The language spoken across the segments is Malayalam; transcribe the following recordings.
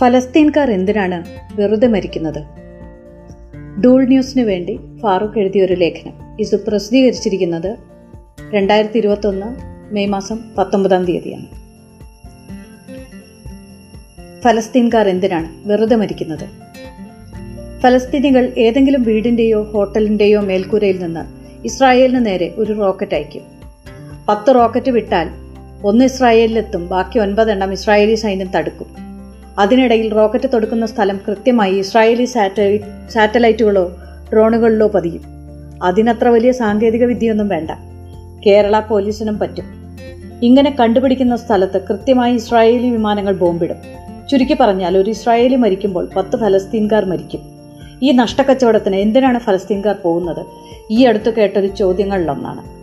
ഫലസ്തീൻകാർ എന്തിനാണ് വെറുതെ മരിക്കുന്നത്? ഡൂൾ ന്യൂസിന് വേണ്ടി ഫാറൂഖ് എഴുതിയ ഒരു ലേഖനം. ഇത് പ്രസിദ്ധീകരിച്ചിരിക്കുന്നത് രണ്ടായിരത്തി ഇരുപത്തൊന്ന് മെയ് മാസം പത്തൊമ്പതാം തീയതിയാണ്. ഫലസ്തീൻകാർ എന്തിനാണ് വെറുതെ മരിക്കുന്നത്? ഫലസ്തീനികൾ ഏതെങ്കിലും വീടിന്റെയോ ഹോട്ടലിന്റെയോ മേൽക്കൂരയിൽ നിന്ന് ഇസ്രായേലിന് നേരെ ഒരു റോക്കറ്റ് അയക്കും. പത്ത് റോക്കറ്റ് വിട്ടാൽ ഒന്ന് ഇസ്രായേലിലെത്തും ബാക്കി ഒൻപതെണ്ണം ഇസ്രായേലി സൈന്യം തടുക്കും. അതിനിടയിൽ റോക്കറ്റ് തൊടുക്കുന്ന സ്ഥലം കൃത്യമായി ഇസ്രായേലി സാറ്റലൈറ്റ് സാറ്റലൈറ്റുകളോ ഡ്രോണുകളിലോ പതിയും. അതിനത്ര വലിയ സാങ്കേതിക വിദ്യയൊന്നും വേണ്ട. കേരള പോലീസിനും പറ്റും. ഇങ്ങനെ കണ്ടുപിടിക്കുന്ന സ്ഥലത്ത് കൃത്യമായി ഇസ്രായേലി വിമാനങ്ങൾ ബോംബിടും. ചുരുക്കി പറഞ്ഞാൽ ഒരു ഇസ്രായേലി മരിക്കുമ്പോൾ പത്ത് ഫലസ്തീൻകാർ മരിക്കും. ഈ നഷ്ടക്കച്ചവടത്തിന് എന്തിനാണ് ഫലസ്തീൻകാർ പോകുന്നത്? ഈ അടുത്ത് കേട്ടൊരു ചോദ്യങ്ങളിലൊന്നാണ്.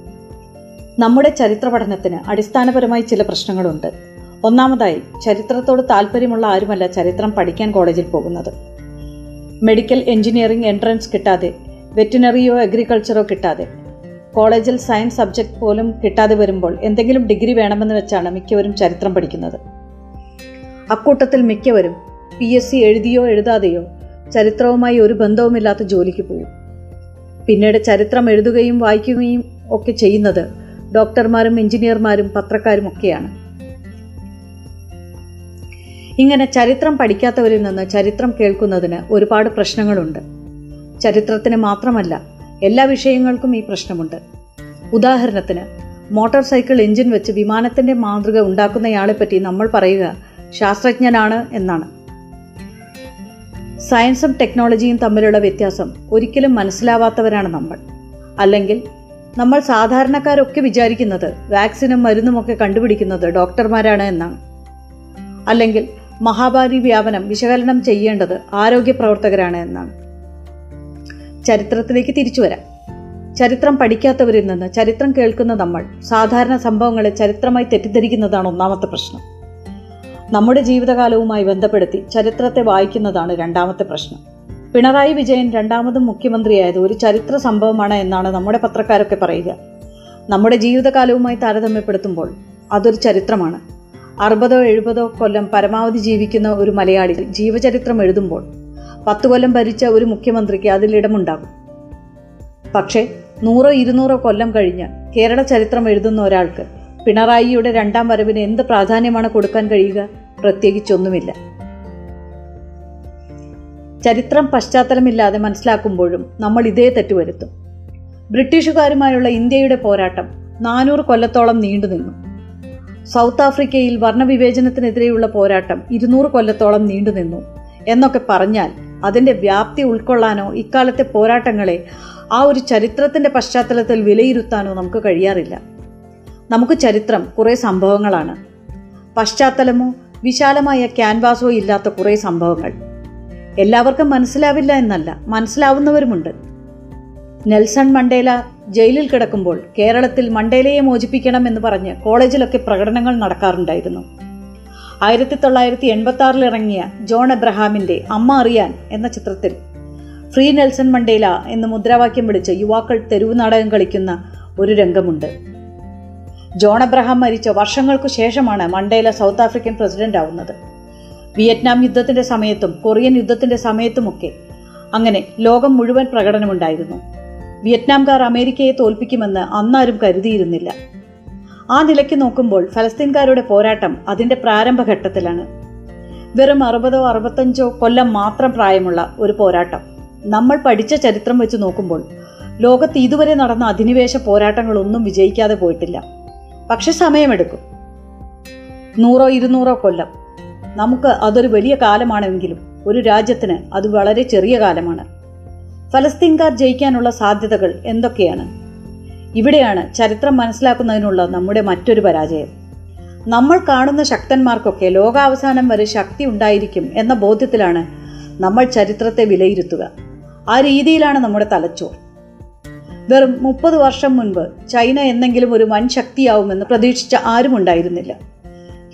നമ്മുടെ ചരിത്ര പഠനത്തിന് അടിസ്ഥാനപരമായി ചില പ്രശ്നങ്ങളുണ്ട്. ഒന്നാമതായി ചരിത്രത്തോട് താല്പര്യമുള്ള ആരുമല്ല ചരിത്രം പഠിക്കാൻ കോളേജിൽ പോകുന്നത്. മെഡിക്കൽ എഞ്ചിനീയറിംഗ് എൻട്രൻസ് കിട്ടാതെ വെറ്റിനറിയോ അഗ്രികൾച്ചറോ കിട്ടാതെ. കോളേജിൽ സയൻസ് സബ്ജക്ട് പോലും കിട്ടാതെ വരുമ്പോൾ എന്തെങ്കിലും ഡിഗ്രി വേണമെന്ന് വെച്ചാണ് മിക്കവരും ചരിത്രം പഠിക്കുന്നത്. അക്കൂട്ടത്തിൽ മിക്കവരും പി എസ് സി എഴുതിയോ എഴുതാതെയോ ചരിത്രവുമായി ഒരു ബന്ധവുമില്ലാത്ത ജോലിക്ക് പോകും. പിന്നീട് ചരിത്രം എഴുതുകയും വായിക്കുകയും ഒക്കെ ചെയ്യുന്നത് ഡോക്ടർമാരും എഞ്ചിനീയർമാരും പത്രക്കാരും ഒക്കെയാണ്. ഇങ്ങനെ ചരിത്രം പഠിക്കാത്തവരിൽ നിന്ന് ചരിത്രം കേൾക്കുന്നതിന് ഒരുപാട് പ്രശ്നങ്ങളുണ്ട്. ചരിത്രത്തിന് മാത്രമല്ല എല്ലാ വിഷയങ്ങൾക്കും ഈ പ്രശ്നമുണ്ട്. ഉദാഹരണത്തിന് മോട്ടോർ സൈക്കിൾ എഞ്ചിൻ വെച്ച് വിമാനത്തിന്റെ മാതൃക ഉണ്ടാക്കുന്നയാളെ പറ്റി നമ്മൾ പറയുക ശാസ്ത്രജ്ഞനാണ് എന്നാണ്. സയൻസും ടെക്നോളജിയും തമ്മിലുള്ള വ്യത്യാസം ഒരിക്കലും മനസ്സിലാവാത്തവരാണ് നമ്മൾ. അല്ലെങ്കിൽ നമ്മൾ സാധാരണക്കാരൊക്കെ വിചാരിക്കുന്നത് വാക്സിനും മരുന്നുമൊക്കെ കണ്ടുപിടിക്കുന്നത് ഡോക്ടർമാരാണ് എന്നാണ്. അല്ലെങ്കിൽ മഹാമാരി വ്യാപനം വിശകലനം ചെയ്യേണ്ടത് ആരോഗ്യ പ്രവർത്തകരാണ് എന്നാണ്. ചരിത്രത്തിലേക്ക് തിരിച്ചു വരാം. ചരിത്രം പഠിക്കാത്തവരിൽ നിന്ന് ചരിത്രം കേൾക്കുന്ന നമ്മൾ സാധാരണ സംഭവങ്ങളെ ചരിത്രമായി തെറ്റിദ്ധരിക്കുന്നതാണ് ഒന്നാമത്തെ പ്രശ്നം. നമ്മുടെ ജീവിതകാലവുമായി ബന്ധപ്പെടുത്തി ചരിത്രത്തെ വായിക്കുന്നതാണ് രണ്ടാമത്തെ പ്രശ്നം. പിണറായി വിജയൻ രണ്ടാമതും മുഖ്യമന്ത്രിയായത് ഒരു ചരിത്ര സംഭവമാണ് എന്നാണ് നമ്മുടെ പത്രക്കാരൊക്കെ പറയുക. നമ്മുടെ ജീവിതകാലവുമായി താരതമ്യപ്പെടുത്തുമ്പോൾ അതൊരു ചരിത്രമാണ്. അറുപതോ എഴുപതോ കൊല്ലം പരമാവധി ജീവിക്കുന്ന ഒരു മലയാളി ജീവചരിത്രം എഴുതുമ്പോൾ പത്ത് കൊല്ലം ഭരിച്ച ഒരു മുഖ്യമന്ത്രിക്ക് അതിലിടമുണ്ടാകും പക്ഷേ നൂറോ ഇരുന്നൂറോ കൊല്ലം കഴിഞ്ഞ് കേരള ചരിത്രം എഴുതുന്ന ഒരാൾക്ക് പിണറായിയുടെ രണ്ടാം വരവിന് എന്ത് പ്രാധാന്യമാണ് കൊടുക്കാൻ കഴിയുക? പ്രത്യേകിച്ചൊന്നുമില്ല. ചരിത്രം പശ്ചാത്തലമില്ലാതെ മനസ്സിലാക്കുമ്പോഴും നമ്മൾ ഇതേ തെറ്റുവരുത്തും. ബ്രിട്ടീഷുകാരുമായുള്ള ഇന്ത്യയുടെ പോരാട്ടം നാനൂറ് കൊല്ലത്തോളം നീണ്ടുനിന്നു. സൗത്ത് ആഫ്രിക്കയിൽ വർണവിവേചനത്തിനെതിരെയുള്ള പോരാട്ടം ഇരുന്നൂറ് കൊല്ലത്തോളം നീണ്ടുനിന്നു. എന്നൊക്കെ പറഞ്ഞാൽ അതിന്റെ വ്യാപ്തി ഉൾക്കൊള്ളാനോ ഇക്കാലത്തെ പോരാട്ടങ്ങളെ ആ ഒരു ചരിത്രത്തിന്റെ പശ്ചാത്തലത്തിൽ വിലയിരുത്താനോ നമുക്ക് കഴിയാറില്ല. നമുക്ക് ചരിത്രം കുറേ സംഭവങ്ങളാണ്. പശ്ചാത്തലമോ വിശാലമായ ക്യാൻവാസോ ഇല്ലാത്ത കുറേ സംഭവങ്ങൾ. എല്ലാവർക്കും മനസ്സിലാവില്ല എന്നല്ല മനസ്സിലാവുന്നവരുമുണ്ട്. നെൽസൺ മണ്ടേല ജയിലിൽ കിടക്കുമ്പോൾ കേരളത്തിൽ മണ്ടേലയെ മോചിപ്പിക്കണം എന്ന് പറഞ്ഞ് കോളേജിലൊക്കെ പ്രകടനങ്ങൾ നടക്കാറുണ്ടായിരുന്നു. ആയിരത്തി തൊള്ളായിരത്തി എൺപത്തി ആറിൽ ഇറങ്ങിയ ജോൺ എബ്രഹാമിന്റെ അമ്മ അറിയാൻ എന്ന ചിത്രത്തിൽ ഫ്രീ നെൽസൺ മണ്ടേല എന്ന് മുദ്രാവാക്യം വിളിച്ച് യുവാക്കൾ തെരുവു നാടകം കളിക്കുന്ന ഒരു രംഗമുണ്ട്. ജോൺ എബ്രഹാം മരിച്ച വർഷങ്ങൾക്കു ശേഷമാണ് മണ്ടേല സൗത്ത് ആഫ്രിക്കൻ പ്രസിഡന്റ് ആവുന്നത്. വിയറ്റ്നാം യുദ്ധത്തിന്റെ സമയത്തും കൊറിയൻ യുദ്ധത്തിന്റെ സമയത്തുമൊക്കെ അങ്ങനെ ലോകം മുഴുവൻ പ്രകടനമുണ്ടായിരുന്നു. വിയറ്റ്നാംകാർ അമേരിക്കയെ തോൽപ്പിക്കുമെന്ന് അന്നാരും കരുതിയിരുന്നില്ല. ആ നിലയ്ക്ക് നോക്കുമ്പോൾ ഫലസ്തീൻകാരുടെ പോരാട്ടം അതിന്റെ പ്രാരംഭഘട്ടത്തിലാണ്. വെറും അറുപതോ അറുപത്തഞ്ചോ കൊല്ലം മാത്രം പ്രായമുള്ള ഒരു പോരാട്ടം. നമ്മൾ പഠിച്ച ചരിത്രം വെച്ച് നോക്കുമ്പോൾ ലോകത്ത് ഇതുവരെ നടന്ന അധിനിവേശ പോരാട്ടങ്ങളൊന്നും വിജയിക്കാതെ പോയിട്ടില്ല. പക്ഷെ സമയമെടുക്കും. നൂറോ ഇരുന്നൂറോ കൊല്ലം. നമുക്ക് അതൊരു വലിയ കാലമാണെങ്കിലും ഒരു രാജ്യത്തിന് അത് വളരെ ചെറിയ കാലമാണ്. ഫലസ്തീൻകാർ ജയിക്കാനുള്ള സാധ്യതകൾ എന്തൊക്കെയാണ്? ഇവിടെയാണ് ചരിത്രം മനസ്സിലാക്കുന്നതിനുള്ള നമ്മുടെ മറ്റൊരു പരാജയം. നമ്മൾ കാണുന്ന ശക്തന്മാർക്കൊക്കെ ലോകാവസാനം വരെ ശക്തി ഉണ്ടായിരിക്കും എന്ന ബോധ്യത്തിലാണ് നമ്മൾ ചരിത്രത്തെ വിലയിരുത്തുക. ആ രീതിയിലാണ് നമ്മുടെ തലച്ചോർ. വെറും മുപ്പത് വർഷം മുൻപ് ചൈന എന്നെങ്കിലും ഒരു വൻ ശക്തിയാവുമെന്ന് പ്രതീക്ഷിച്ച ആരും ഉണ്ടായിരുന്നില്ല.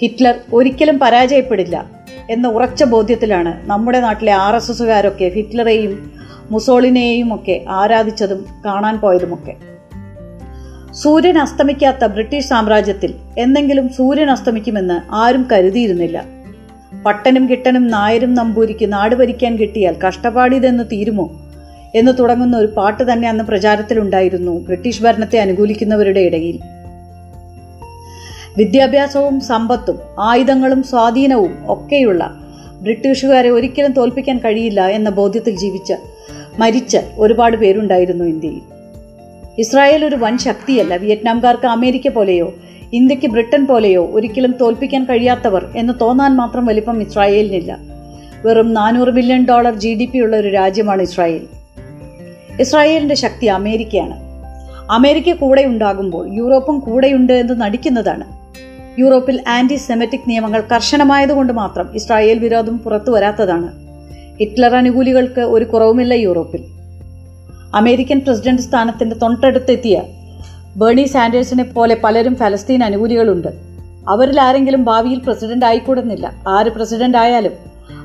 ഹിറ്റ്ലർ ഒരിക്കലും പരാജയപ്പെടില്ല എന്ന ഉറച്ച ബോധ്യത്തിലാണ് നമ്മുടെ നാട്ടിലെ ആർ എസ് എസുകാരൊക്കെ ഹിറ്റ്ലറെയും മുസോളിനെയും ഒക്കെ ആരാധിച്ചതും കാണാൻ പോയതുമൊക്കെ. സൂര്യൻ അസ്തമിക്കാത്ത ബ്രിട്ടീഷ് സാമ്രാജ്യത്തിൽ എന്തെങ്കിലും സൂര്യൻ അസ്തമിക്കുമെന്ന് ആരും കരുതിയിരുന്നില്ല. പട്ടനും കിട്ടനും നായരും നമ്പൂരിക്ക് നാട് ഭരിക്കാൻ കിട്ടിയാൽ കഷ്ടപ്പാടിതെന്ന് തീരുമോ എന്ന് തുടങ്ങുന്ന ഒരു പാട്ട് തന്നെ അന്ന് പ്രചാരത്തിലുണ്ടായിരുന്നു ബ്രിട്ടീഷ് ഭരണത്തെ അനുകൂലിക്കുന്നവരുടെ ഇടയിൽ. വിദ്യാഭ്യാസവും സമ്പത്തും ആയുധങ്ങളും സ്വാധീനവും ഒക്കെയുള്ള ബ്രിട്ടീഷുകാരെ ഒരിക്കലും തോൽപ്പിക്കാൻ കഴിയില്ല എന്ന ബോധ്യത്തിൽ ജീവിച്ച മരിച്ച ഒരുപാട് പേരുണ്ടായിരുന്നു ഇന്ത്യയിൽ. ഇസ്രായേൽ ഒരു വൻ ശക്തിയല്ല. വിയറ്റ്നാംകാർക്ക് അമേരിക്ക പോലെയോ ഇന്ത്യയ്ക്ക് ബ്രിട്ടൻ പോലെയോ ഒരിക്കലും തോൽപ്പിക്കാൻ കഴിയാത്തവർ എന്ന് തോന്നാൻ മാത്രം വലിപ്പം ഇസ്രായേലിനില്ല. വെറും നാനൂറ് billion dollar G D P ഉള്ള ഒരു രാജ്യമാണ് ഇസ്രായേൽ. ഇസ്രായേലിന്റെ ശക്തി അമേരിക്കയാണ്. അമേരിക്ക കൂടെ ഉണ്ടാകുമ്പോൾ യൂറോപ്പും കൂടെയുണ്ട് എന്ന് നടിക്കുന്നതാണ്. യൂറോപ്പിൽ ആന്റി സെമറ്റിക് നിയമങ്ങൾ കർശനമായതുകൊണ്ട് മാത്രം ഇസ്രായേൽ വിരോധം പുറത്തു വരാത്തതാണ്. ഹിറ്റ്ലർ അനുകൂലികൾക്ക് ഒരു കുറവുമില്ല യൂറോപ്പിൽ. അമേരിക്കൻ പ്രസിഡന്റ് സ്ഥാനത്തിന്റെ തൊട്ടടുത്തെത്തിയ ബേണി സാൻഡേഴ്സിനെ പോലെ പലരും ഫലസ്തീൻ അനുകൂലികളുണ്ട് അവരിൽ ആരെങ്കിലും ഭാവിയിൽ പ്രസിഡന്റ് ആയിക്കൂടുന്നില്ല. ആര് പ്രസിഡന്റ് ആയാലും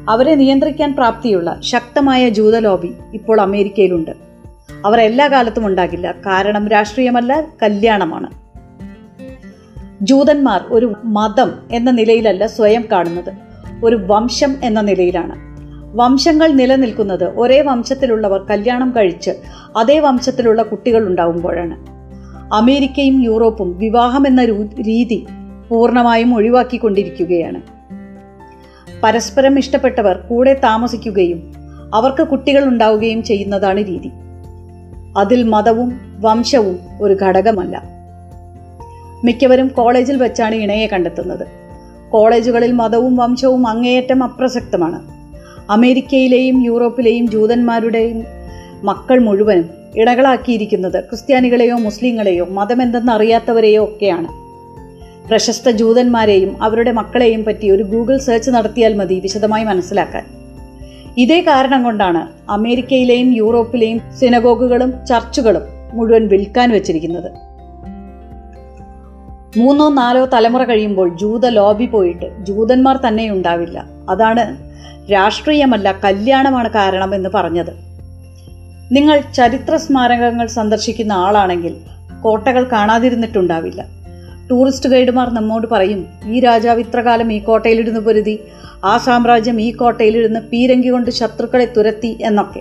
അവരെ നിയന്ത്രിക്കാൻ പ്രാപ്തിയുള്ള ശക്തമായ ജൂത ലോബി ഇപ്പോൾ അമേരിക്കയിലുണ്ട്. അവർ എല്ലാ കാലത്തും ഉണ്ടാകില്ല. കാരണം രാഷ്ട്രീയമല്ല കല്യാണമാണ്. ജൂതന്മാർ ഒരു മതം എന്ന നിലയിലല്ല സ്വയം കാണുന്നത്. ഒരു വംശം എന്ന നിലയിലാണ്. വംശങ്ങൾ നിലനിൽക്കുന്നത് ഒരേ വംശത്തിലുള്ളവർ കല്യാണം കഴിച്ച് അതേ വംശത്തിലുള്ള കുട്ടികൾ ഉണ്ടാവുമ്പോഴാണ്. അമേരിക്കയും യൂറോപ്പും വിവാഹം എന്ന രീതി പൂർണമായും ഒഴിവാക്കിക്കൊണ്ടിരിക്കുകയാണ്. പരസ്പരം ഇഷ്ടപ്പെട്ടവർ കൂടെ താമസിക്കുകയും അവർക്ക് കുട്ടികൾ ഉണ്ടാവുകയും ചെയ്യുന്നതാണ് രീതി. അതിൽ മതവും വംശവും ഒരു ഘടകമല്ല. മിക്കവരും കോളേജിൽ വെച്ചാണ് ഇണയെ കണ്ടെത്തുന്നത്. കോളേജുകളിൽ മതവും വംശവും അങ്ങേയറ്റം അപ്രസക്തമാണ്. അമേരിക്കയിലെയും യൂറോപ്പിലെയും ജൂതന്മാരുടെയും മക്കൾ മുഴുവനും ഇടകളാക്കിയിരിക്കുന്നത് ക്രിസ്ത്യാനികളെയോ മുസ്ലിങ്ങളെയോ മതമെന്തെന്ന് അറിയാത്തവരെയോ ഒക്കെയാണ്. പ്രശസ്ത ജൂതന്മാരെയും അവരുടെ മക്കളെയും പറ്റി ഒരു ഗൂഗിൾ സെർച്ച് നടത്തിയാൽ മതി വിശദമായി മനസ്സിലാക്കാൻ. ഇതേ കാരണം കൊണ്ടാണ് അമേരിക്കയിലെയും യൂറോപ്പിലെയും സിനഗോഗുകളും ചർച്ചുകളും മുഴുവൻ വിൽക്കാൻ വെച്ചിരിക്കുന്നത്. മൂന്നോ നാലോ തലമുറ കഴിയുമ്പോൾ ജൂത ലോബി പോയിട്ട് ജൂതന്മാർ തന്നെ ഉണ്ടാവില്ല. അതാണ് രാഷ്ട്രീയമല്ല കല്യാണമാണ് കാരണം എന്ന് പറഞ്ഞത്. നിങ്ങൾ ചരിത്ര സ്മാരകങ്ങൾ സന്ദർശിക്കുന്ന ആളാണെങ്കിൽ കോട്ടകൾ കാണാതിരുന്നിട്ടുണ്ടാവില്ല. ടൂറിസ്റ്റ് ഗൈഡുമാർ നമ്മോട് പറയും ഈ രാജാവ് ഇത്രകാലം ഈ കോട്ടയിലിരുന്ന് പൊരുതി ആ സാമ്രാജ്യം ഈ കോട്ടയിലിരുന്ന് പീരങ്കി കൊണ്ട് ശത്രുക്കളെ തുരത്തി എന്നൊക്കെ.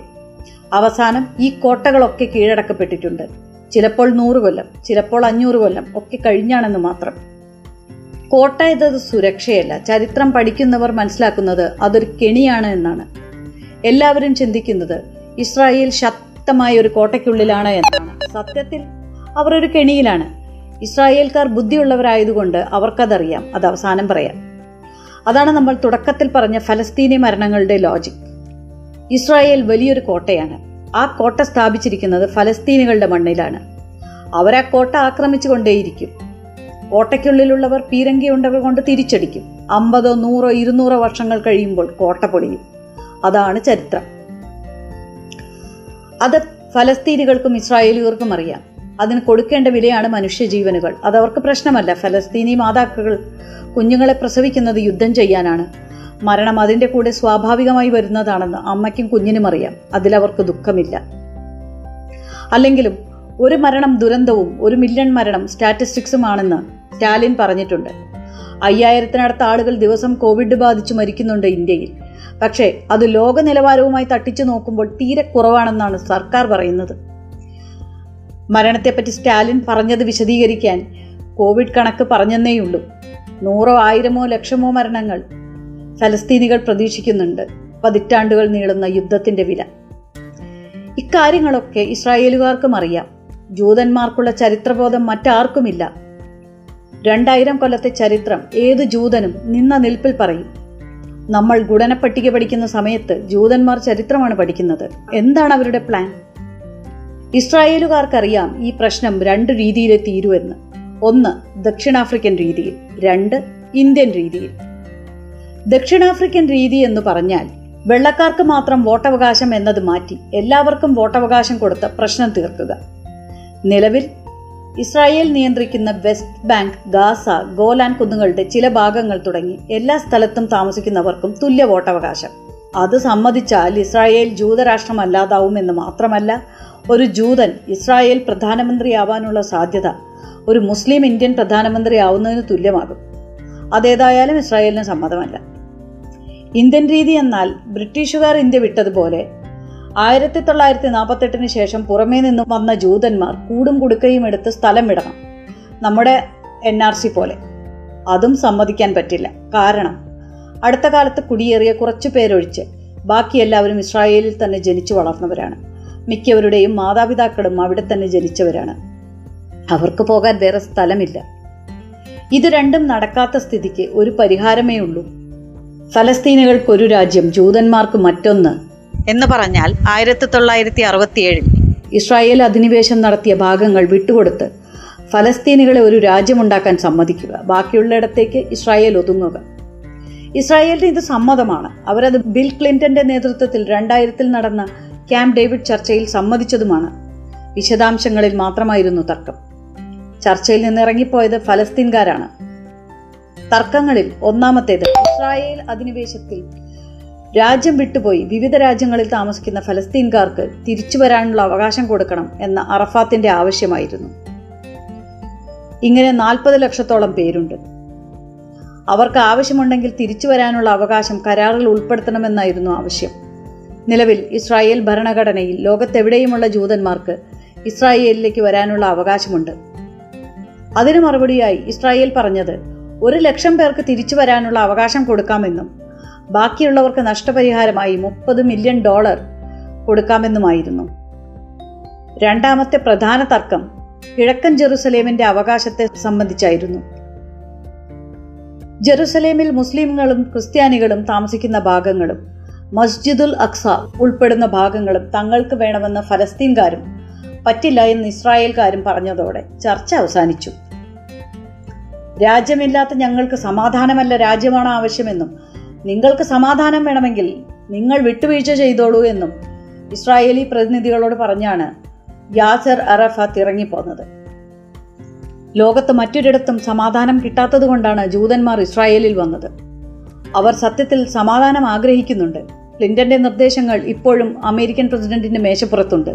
അവസാനം ഈ കോട്ടകളൊക്കെ കീഴടക്കപ്പെട്ടിട്ടുണ്ട്. ചിലപ്പോൾ നൂറ് കൊല്ലം ചിലപ്പോൾ അഞ്ഞൂറ് കൊല്ലം ഒക്കെ കഴിഞ്ഞാണെന്ന് മാത്രം. കോട്ട എന്നത് സുരക്ഷയല്ല. ചരിത്രം പഠിക്കുന്നവർ മനസ്സിലാക്കുന്നത് അതൊരു കെണിയാണ് എന്നാണ്. എല്ലാവരും ചിന്തിക്കുന്നത് ഇസ്രായേൽ ശക്തമായ ഒരു കോട്ടയ്ക്കുള്ളിലാണ് എന്നാണ്. സത്യത്തിൽ അവർ ഒരു കെണിയിലാണ്. ഇസ്രായേൽക്കാർ ബുദ്ധിയുള്ളവരായതുകൊണ്ട് അവർക്കതറിയാം. അത് അവസാനം പറയാം. അതാണ് നമ്മൾ തുടക്കത്തിൽ പറഞ്ഞ ഫലസ്തീനി മരണങ്ങളുടെ ലോജിക്. ഇസ്രായേൽ വലിയൊരു കോട്ടയാണ്. ആ കോട്ട സ്ഥാപിച്ചിരിക്കുന്നത് ഫലസ്തീനുകളുടെ മണ്ണിലാണ്. അവർ ആ കോട്ട ആക്രമിച്ചുകൊണ്ടേയിരിക്കും. കോട്ടയ്ക്കുള്ളിലുള്ളവർ പീരങ്കി ഉണ്ടകൾ കൊണ്ട് തിരിച്ചടിക്കും. അമ്പതോ നൂറോ ഇരുന്നൂറോ വർഷങ്ങൾ കഴിയുമ്പോൾ കോട്ട പൊളിയും. അതാണ് ചരിത്രം. അത് ഫലസ്തീനികൾക്കും ഇസ്രായേലുകാർക്കും അറിയാം. അതിന് കൊടുക്കേണ്ട വിലയാണ് മനുഷ്യജീവനുകൾ. അതവർക്ക് പ്രശ്നമല്ല. ഫലസ്തീനി മാതാക്കൾ കുഞ്ഞുങ്ങളെ പ്രസവിക്കുന്നത് യുദ്ധം ചെയ്യാനാണ്. മരണം അതിന്റെ കൂടെ സ്വാഭാവികമായി വരുന്നതാണെന്ന് അമ്മയ്ക്കും കുഞ്ഞിനും അറിയാം. അതിലവർക്ക് ദുഃഖമില്ല. അല്ലെങ്കിലും ഒരു മരണം ദുരന്തവും ഒരു മില്യൺ മരണം സ്റ്റാറ്റിസ്റ്റിക്സുമാണെന്ന് സ്റ്റാലിൻ പറഞ്ഞിട്ടുണ്ട്. അയ്യായിരത്തിനടുത്ത ആളുകൾ ദിവസം കോവിഡ് ബാധിച്ചു മരിക്കുന്നുണ്ട് ഇന്ത്യയിൽ. പക്ഷേ അത് ലോക നിലവാരവുമായി തട്ടിച്ചു നോക്കുമ്പോൾ തീരെ കുറവാണെന്നാണ് സർക്കാർ പറയുന്നത്. മരണത്തെപ്പറ്റി സ്റ്റാലിൻ പറഞ്ഞത് വിശദീകരിക്കാൻ കോവിഡ് കണക്ക് പറഞ്ഞെന്നേയുള്ളൂ. നൂറോ ആയിരമോ ലക്ഷമോ മരണങ്ങൾ ഫലസ്തീനികൾ പ്രതീക്ഷിക്കുന്നുണ്ട്. പതിറ്റാണ്ടുകൾ നീളുന്ന യുദ്ധത്തിന്റെ വില. ഇക്കാര്യങ്ങളൊക്കെ ഇസ്രായേലുകാർക്കും അറിയാം. ജൂതന്മാർക്കുള്ള ചരിത്രബോധം മറ്റാർക്കുമില്ല. രണ്ടായിരം കൊല്ലത്തെ ചരിത്രം ഏത് ജൂതനും നിന്ന നിൽപ്പിൽ പറയും. നമ്മൾ ഗുണനപ്പട്ടിക പഠിക്കുന്ന സമയത്ത് ജൂതന്മാർ ചരിത്രമാണ് പഠിക്കുന്നത്. എന്താണ് അവരുടെ പ്ലാൻ ഇസ്രായേലുകാർക്കറിയാം ഈ പ്രശ്നം രണ്ട് രീതിയിലെ തീരുവെന്ന് ഒന്ന് ദക്ഷിണാഫ്രിക്കൻ രീതിയിൽ രണ്ട് ഇന്ത്യൻ രീതിയിൽ. ദക്ഷിണാഫ്രിക്കൻ രീതി എന്ന് പറഞ്ഞാൽ വെള്ളക്കാർക്ക് മാത്രം വോട്ടവകാശം എന്നത് മാറ്റി എല്ലാവർക്കും വോട്ടവകാശം കൊടുത്ത് പ്രശ്നം തീർക്കുക. നിലവിൽ ഇസ്രായേൽ നിയന്ത്രിക്കുന്ന വെസ്റ്റ് ബാങ്ക് ഗാസ ഗോലാൻ കുന്നുകളുടെ ചില ഭാഗങ്ങൾ തുടങ്ങി എല്ലാ സ്ഥലത്തും താമസിക്കുന്നവർക്കും തുല്യ വോട്ടവകാശം. അത് സമ്മതിച്ചാൽ ഇസ്രായേൽ ജൂതരാഷ്ട്രമല്ലാതാവുമെന്ന് മാത്രമല്ല ഒരു ജൂതൻ ഇസ്രായേൽ പ്രധാനമന്ത്രിയാവാനുള്ള സാധ്യത ഒരു മുസ്ലിം ഇന്ത്യൻ പ്രധാനമന്ത്രിയാവുന്നതിന് തുല്യമാകും. അതേതായാലും ഇസ്രായേലിന് സമ്മതമല്ല. ഇന്ത്യൻ രീതി എന്നാൽ ബ്രിട്ടീഷുകാർ ഇന്ത്യ വിട്ടതുപോലെ. ആയിരത്തി തൊള്ളായിരത്തി നാൽപ്പത്തെട്ടിന് ശേഷം പുറമേ നിന്നും വന്ന ജൂതന്മാർ കൂടും കുടുക്കയും എടുത്ത് സ്ഥലം വിടണം. നമ്മുടെ എൻ ആർ സി പോലെ. അതും സമ്മതിക്കാൻ പറ്റില്ല. കാരണം അടുത്ത കാലത്ത് കുടിയേറിയ കുറച്ചു പേരൊഴിച്ച് ബാക്കി എല്ലാവരും ഇസ്രായേലിൽ തന്നെ ജനിച്ചു വളർന്നവരാണ്. മിക്കവരുടെയും മാതാപിതാക്കളും അവിടെ തന്നെ ജനിച്ചവരാണ്. അവർക്ക് പോകാൻ വേറെ സ്ഥലമില്ല. ഇത് രണ്ടും നടക്കാത്ത സ്ഥിതിക്ക് ഒരു പരിഹാരമേ ഉള്ളൂ. ഫലസ്തീനുകൾക്കൊരു രാജ്യം ജൂതന്മാർക്ക് മറ്റൊന്ന്. എന്ന് പറഞ്ഞാൽ ആയിരത്തി തൊള്ളായിരത്തി അറുപത്തിയേഴിൽ ഇസ്രായേൽ അധിനിവേശം നടത്തിയ ഭാഗങ്ങൾ വിട്ടുകൊടുത്ത് ഫലസ്തീനുകളെ ഒരു രാജ്യമുണ്ടാക്കാൻ സമ്മതിക്കുക. ബാക്കിയുള്ളിടത്തേക്ക് ഇസ്രായേൽ ഒതുങ്ങുക. ഇസ്രായേലിന് ഇത് സമ്മതമാണ്. അവരത് ബിൽ ക്ലിന്റന്റെ നേതൃത്വത്തിൽ രണ്ടായിരത്തിൽ നടന്ന ക്യാമ്പ് ഡേവിഡ് ചർച്ചയിൽ സമ്മതിച്ചതുമാണ്. വിശദാംശങ്ങളിൽ മാത്രമായിരുന്നു തർക്കം. ചർച്ചയിൽ നിന്നിറങ്ങിപ്പോയത് ഫലസ്തീൻകാരാണ്. തർക്കങ്ങളിൽ ഒന്നാമത്തേത് ഇസ്രായേൽ അധിനിവേശത്തിൽ രാജ്യം വിട്ടുപോയി. വിവിധ രാജ്യങ്ങളിൽ താമസിക്കുന്ന ഫലസ്തീൻകാർക്ക് തിരിച്ചു വരാനുള്ള അവകാശം കൊടുക്കണം എന്ന അറഫാത്തിന്റെ ആവശ്യമായിരുന്നു. ഇങ്ങനെ നാൽപ്പത് ലക്ഷത്തോളം പേരുണ്ട്. അവർക്ക് ആവശ്യമുണ്ടെങ്കിൽ തിരിച്ചു വരാനുള്ള അവകാശം കരാറിൽ ഉൾപ്പെടുത്തണമെന്നായിരുന്നു ആവശ്യം. നിലവിൽ ഇസ്രായേൽ ഭരണഘടനയിൽ ലോകത്തെവിടെയുമുള്ള ജൂതന്മാർക്ക് ഇസ്രായേലിലേക്ക് വരാനുള്ള അവകാശമുണ്ട്. അതിന് മറുപടിയായി ഇസ്രായേൽ പറഞ്ഞത് ഒരു ലക്ഷം പേർക്ക് തിരിച്ചു വരാനുള്ള അവകാശം കൊടുക്കാമെന്നും ബാക്കിയുള്ളവർക്ക് നഷ്ടപരിഹാരമായി മുപ്പത് മില്യൺ ഡോളർ കൊടുക്കാമെന്നുമായിരുന്നു. രണ്ടാമത്തെ പ്രധാന തർക്കം കിഴക്കൻ ജെറുസലേമിന്റെ അവകാശത്തെ സംബന്ധിച്ചായിരുന്നു. ജെറുസലേമിൽ മുസ്ലിംകളും ക്രിസ്ത്യാനികളും താമസിക്കുന്ന ഭാഗങ്ങളും മസ്ജിദുൽ അക്സ ഉൾപ്പെടുന്ന ഭാഗങ്ങളും തങ്ങൾക്ക് വേണമെന്ന് ഫലസ്തീൻകാരും പറ്റില്ല എന്ന് ഇസ്രായേൽക്കാരും പറഞ്ഞതോടെ ചർച്ച അവസാനിച്ചു. രാജ്യമില്ലാത്ത ഞങ്ങൾക്ക് സമാധാനമല്ല രാജ്യമാണ് ആവശ്യമെന്നും നിങ്ങൾക്ക് സമാധാനം വേണമെങ്കിൽ നിങ്ങൾ വിട്ടുവീഴ്ച ചെയ്തോളൂ എന്നും ഇസ്രായേലി പ്രതിനിധികളോട് പറഞ്ഞാണ് യാസർ അറഫാത്ത് ഇറങ്ങിപ്പോന്നത്. ലോകത്ത് മറ്റൊരിടത്തും സമാധാനം കിട്ടാത്തതുകൊണ്ടാണ് ജൂതന്മാർ ഇസ്രായേലിൽ വന്നത്. അവർ സത്യത്തിൽ സമാധാനം ആഗ്രഹിക്കുന്നുണ്ട്. ക്ലിന്റന്റെ നിർദ്ദേശങ്ങൾ ഇപ്പോഴും അമേരിക്കൻ പ്രസിഡന്റിന്റെ മേശപ്പുറത്തുണ്ട്.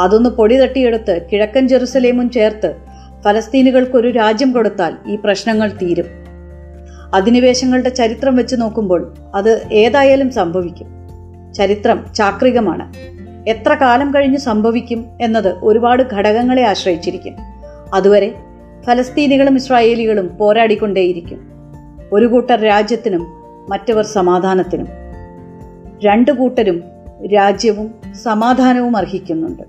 അതൊന്ന് പൊടി തട്ടിയെടുത്ത് കിഴക്കൻ ജെറുസലേമും ചേർത്ത് ഫലസ്തീനുകൾക്കൊരു രാജ്യം കൊടുത്താൽ ഈ പ്രശ്നങ്ങൾ തീരും. അധിനിവേശങ്ങളുടെ ചരിത്രം വെച്ച് നോക്കുമ്പോൾ അത് ഏതായാലും സംഭവിക്കും. ചരിത്രം ചാക്രികമാണ്. എത്ര കാലം കഴിഞ്ഞ് സംഭവിക്കും എന്നത് ഒരുപാട് ഘടകങ്ങളെ ആശ്രയിച്ചിരിക്കും. അതുവരെ ഫലസ്തീനികളും ഇസ്രായേലികളും പോരാടിക്കൊണ്ടേയിരിക്കും. ഒരു കൂട്ടർ രാജ്യത്തിനും മറ്റവർ സമാധാനത്തിനും. രണ്ടു കൂട്ടരും രാജ്യവും സമാധാനവും അർഹിക്കുന്നുണ്ട്.